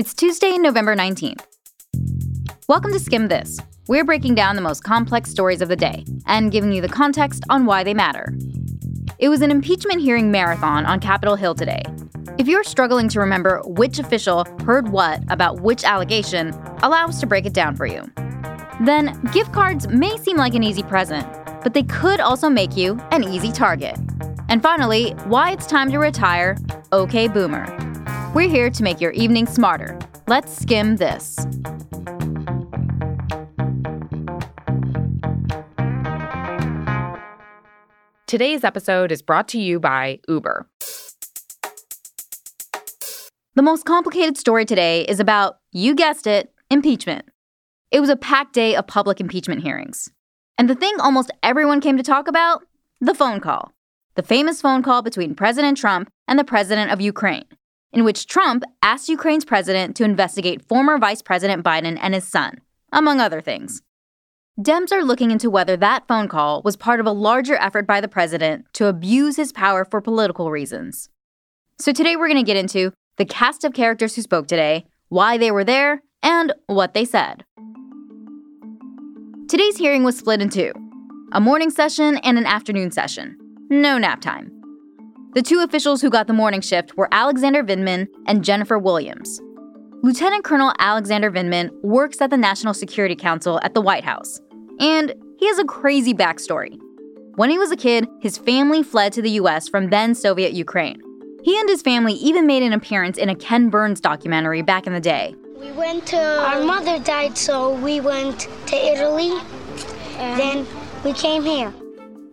It's Tuesday, November 19th. Welcome to Skimm This. We're breaking down the most complex stories of the day and giving you the context on why they matter. It was an impeachment hearing marathon on Capitol Hill today. If you're struggling to remember which official heard what about which allegation, allow us to break it down for you. Then, gift cards may seem like an easy present, but they could also make you an easy target. And finally, why it's time to retire OK Boomer. We're here to make your evening smarter. Let's skim this. Today's episode is brought to you by Uber. The most complicated story today is about, you guessed it, impeachment. It was a packed day of public impeachment hearings. And the thing almost everyone came to talk about? The phone call. The famous phone call between President Trump and the president of Ukraine, in which Trump asked Ukraine's president to investigate former Vice President Biden and his son, among other things. Dems are looking into whether that phone call was part of a larger effort by the president to abuse his power for political reasons. So today we're going to get into the cast of characters who spoke today, why they were there, and what they said. Today's hearing was split in two a morning session and an afternoon session. No nap time. The two officials who got the morning shift were Alexander Vindman and Jennifer Williams. Lieutenant Colonel Alexander Vindman works at the National Security Council at the White House and he has a crazy backstory. When he was a kid, his family fled to the US from then Soviet Ukraine. He and his family even made an appearance in a Ken Burns documentary back in the day. We went to, our mother died, so we went to Italy. then we came here.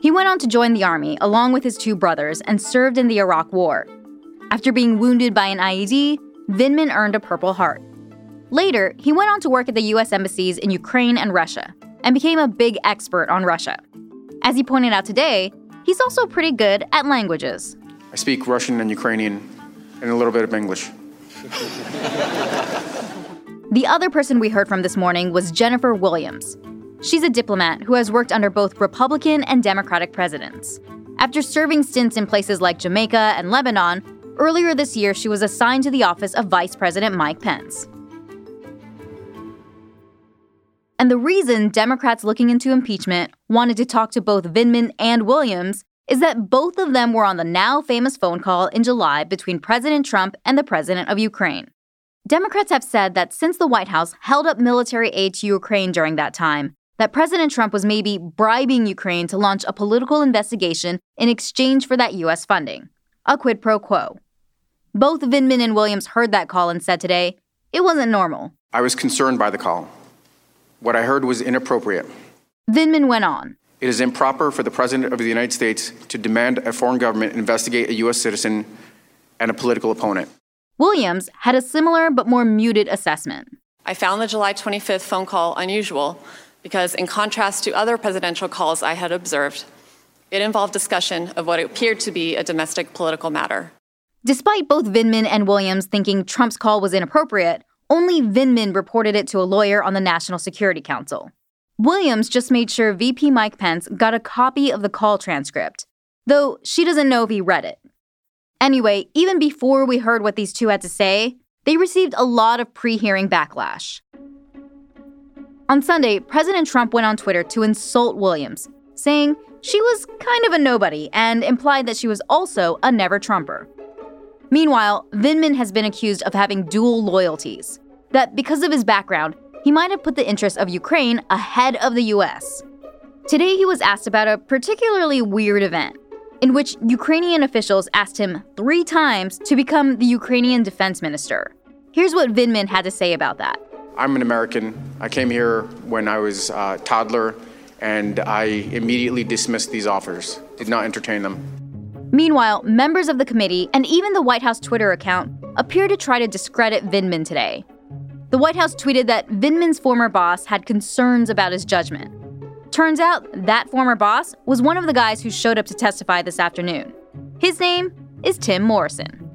He went on to join the army along with his two brothers and served in the Iraq War. After being wounded by an IED, Vindman earned a Purple Heart. Later, he went on to work at the US embassies in Ukraine and Russia and became a big expert on Russia. As he pointed out today, he's also pretty good at languages. I speak Russian and Ukrainian and a little bit of English. the other person we heard from this morning was Jennifer Williams. She's a diplomat who has worked under both Republican and Democratic presidents. After serving stints in places like Jamaica and Lebanon, earlier this year she was assigned to the office of Vice President Mike Pence. And the reason Democrats looking into impeachment wanted to talk to both Vindman and Williams is that both of them were on the now famous phone call in July between President Trump and the president of Ukraine. Democrats have said that since the White House held up military aid to Ukraine during that time, that President Trump was maybe bribing Ukraine to launch a political investigation in exchange for that U.S. funding. A quid pro quo. Both Vindman and Williams heard that call and said today it wasn't normal. I was concerned by the call. What I heard was inappropriate. Vindman went on. It is improper for the President of the United States to demand a foreign government investigate a U.S. citizen and a political opponent. Williams had a similar but more muted assessment. I found the July 25th phone call unusual because, in contrast to other presidential calls I had observed, it involved discussion of what appeared to be a domestic political matter. Despite both Vindman and Williams thinking Trump's call was inappropriate, only Vindman reported it to a lawyer on the National Security Council. Williams just made sure VP Mike Pence got a copy of the call transcript, though she doesn't know if he read it. Anyway, even before we heard what these two had to say, they received a lot of pre hearing backlash. On Sunday, President Trump went on Twitter to insult Williams, saying she was kind of a nobody and implied that she was also a never Trumper. Meanwhile, Vindman has been accused of having dual loyalties. That because of his background, he might have put the interests of Ukraine ahead of the US. Today, he was asked about a particularly weird event in which Ukrainian officials asked him three times to become the Ukrainian defense minister. Here's what Vindman had to say about that. I'm an American. I came here when I was a toddler, and I immediately dismissed these offers, did not entertain them. Meanwhile, members of the committee and even the White House Twitter account appear to try to discredit Vindman today. The White House tweeted that Vindman's former boss had concerns about his judgment. Turns out that former boss was one of the guys who showed up to testify this afternoon. His name is Tim Morrison.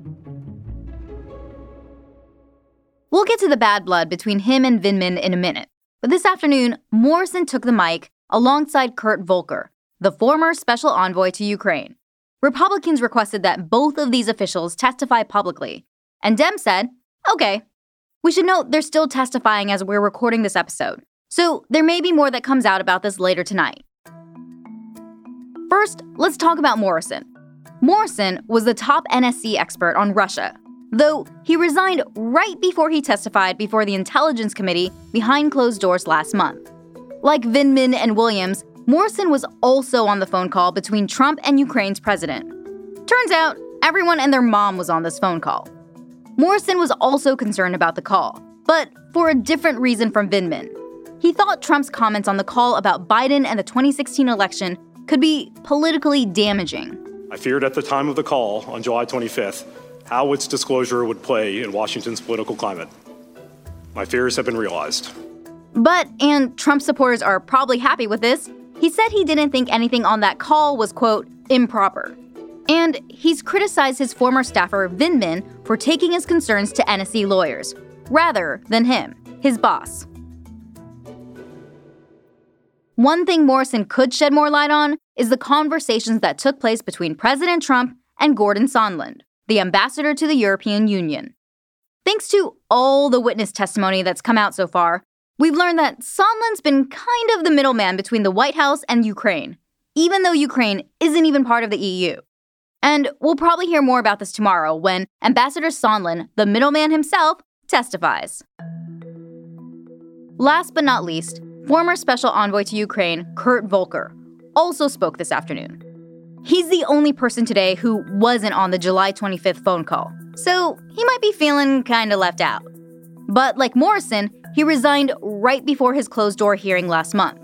We'll get to the bad blood between him and Vindman in a minute, but this afternoon, Morrison took the mic alongside Kurt Volker, the former special envoy to Ukraine. Republicans requested that both of these officials testify publicly, and Dem said, okay. We should note they're still testifying as we're recording this episode, so there may be more that comes out about this later tonight. First, let's talk about Morrison. Morrison was the top NSC expert on Russia, though he resigned right before he testified before the Intelligence Committee behind closed doors last month. Like Vindman and Williams, Morrison was also on the phone call between Trump and Ukraine's president. Turns out, everyone and their mom was on this phone call. Morrison was also concerned about the call, but for a different reason from Vindman. He thought Trump's comments on the call about Biden and the 2016 election could be politically damaging. I feared at the time of the call on July 25th how its disclosure would play in Washington's political climate. My fears have been realized. But, and Trump supporters are probably happy with this, he said he didn't think anything on that call was, quote, improper. And he's criticized his former staffer, Vindman, for taking his concerns to NSC lawyers, rather than him, his boss. One thing Morrison could shed more light on is the conversations that took place between President Trump and Gordon Sondland, the ambassador to the European Union. Thanks to all the witness testimony that's come out so far, we've learned that Sondland's been kind of the middleman between the White House and Ukraine, even though Ukraine isn't even part of the EU. And we'll probably hear more about this tomorrow when Ambassador Sondland, the middleman himself, testifies. Last but not least, former special envoy to Ukraine, Kurt Volker, also spoke this afternoon. He's the only person today who wasn't on the July 25th phone call, so he might be feeling kinda left out. But like Morrison, he resigned right before his closed door hearing last month.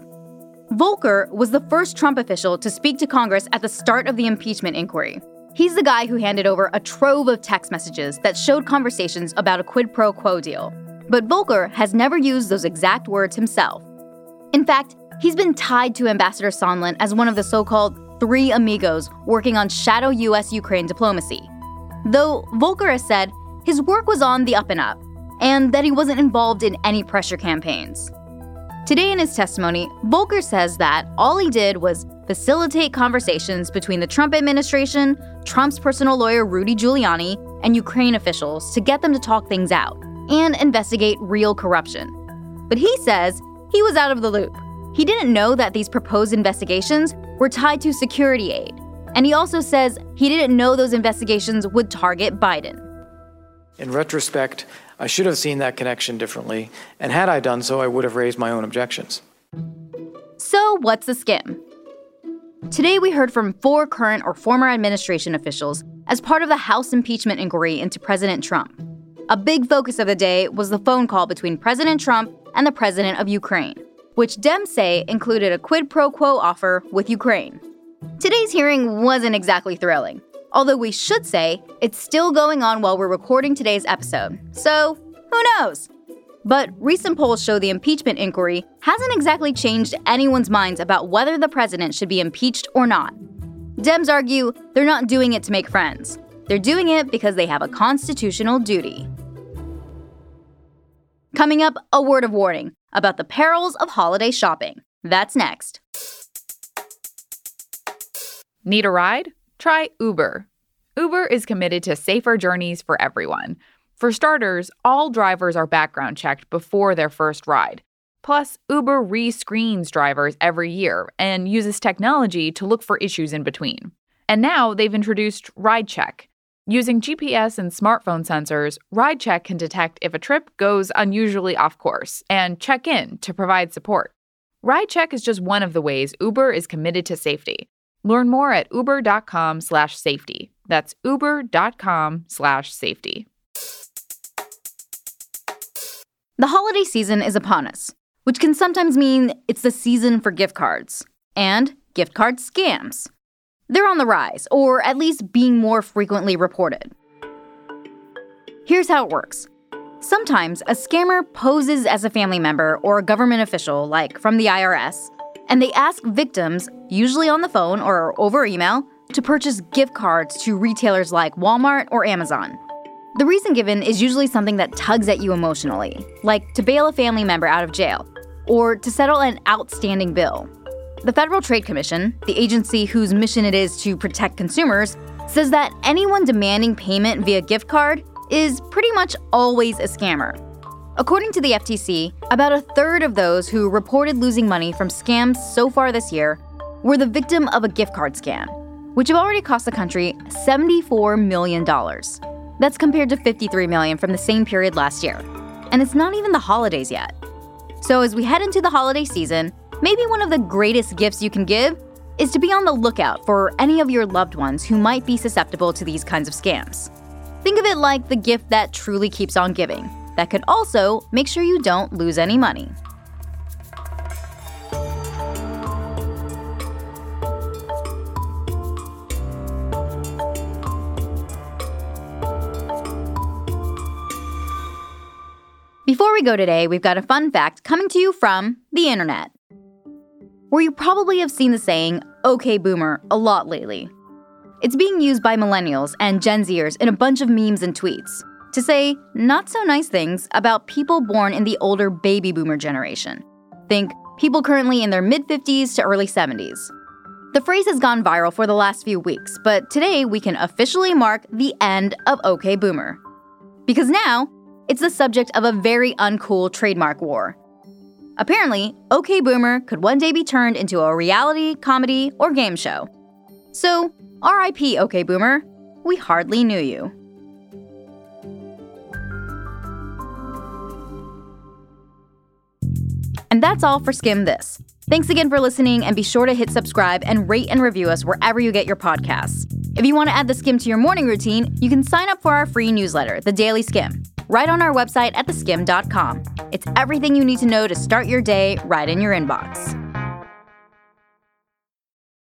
Volker was the first Trump official to speak to Congress at the start of the impeachment inquiry. He's the guy who handed over a trove of text messages that showed conversations about a quid pro quo deal. But Volker has never used those exact words himself. In fact, he's been tied to Ambassador Sondland as one of the so called three amigos working on shadow US Ukraine diplomacy. Though Volker has said his work was on the up and up, and that he wasn't involved in any pressure campaigns. Today, in his testimony, Volker says that all he did was facilitate conversations between the Trump administration, Trump's personal lawyer Rudy Giuliani, and Ukraine officials to get them to talk things out and investigate real corruption. But he says he was out of the loop. He didn't know that these proposed investigations were tied to security aid. And he also says he didn't know those investigations would target Biden. In retrospect, I should have seen that connection differently, and had I done so, I would have raised my own objections. So, what's the skim? Today, we heard from four current or former administration officials as part of the House impeachment inquiry into President Trump. A big focus of the day was the phone call between President Trump and the president of Ukraine, which Dems say included a quid pro quo offer with Ukraine. Today's hearing wasn't exactly thrilling. Although we should say it's still going on while we're recording today's episode. So, who knows? But recent polls show the impeachment inquiry hasn't exactly changed anyone's minds about whether the president should be impeached or not. Dems argue they're not doing it to make friends. They're doing it because they have a constitutional duty. Coming up, a word of warning about the perils of holiday shopping. That's next. Need a ride? Try Uber. Uber is committed to safer journeys for everyone. For starters, all drivers are background checked before their first ride. Plus, Uber re-screens drivers every year and uses technology to look for issues in between. And now they've introduced RideCheck. Using GPS and smartphone sensors, RideCheck can detect if a trip goes unusually off course and check in to provide support. RideCheck is just one of the ways Uber is committed to safety. Learn more at uber.com slash safety. That's uber.com slash safety. The holiday season is upon us, which can sometimes mean it's the season for gift cards and gift card scams. They're on the rise, or at least being more frequently reported. Here's how it works. Sometimes a scammer poses as a family member or a government official, like from the IRS, and they ask victims, usually on the phone or over email, to purchase gift cards to retailers like Walmart or Amazon. The reason given is usually something that tugs at you emotionally, like to bail a family member out of jail, or to settle an outstanding bill. The Federal Trade Commission, the agency whose mission it is to protect consumers, says that anyone demanding payment via gift card is pretty much always a scammer. According to the FTC, about a third of those who reported losing money from scams so far this year were the victim of a gift card scam, which have already cost the country $74 million. That's compared to 53 million from the same period last year. And it's not even the holidays yet. So as we head into the holiday season, maybe one of the greatest gifts you can give is to be on the lookout for any of your loved ones who might be susceptible to these kinds of scams. Think of it like the gift that truly keeps on giving that could also make sure you don't lose any money. Before we go today, we've got a fun fact coming to you from the internet. Where you probably have seen the saying, okay boomer, a lot lately. It's being used by millennials and Gen Zers in a bunch of memes and tweets to say not so nice things about people born in the older baby boomer generation. Think people currently in their mid 50s to early 70s. The phrase has gone viral for the last few weeks, but today we can officially mark the end of OK Boomer. Because now, it's the subject of a very uncool trademark war. Apparently, OK Boomer could one day be turned into a reality, comedy, or game show. So, RIP OK Boomer, we hardly knew you. And that's all for Skimm This. Thanks again for listening, and be sure to hit subscribe and rate and review us wherever you get your podcasts. If you want to add the skim to your morning routine, you can sign up for our free newsletter, The Daily Skimm, right on our website at theskimm.com. It's everything you need to know to start your day right in your inbox.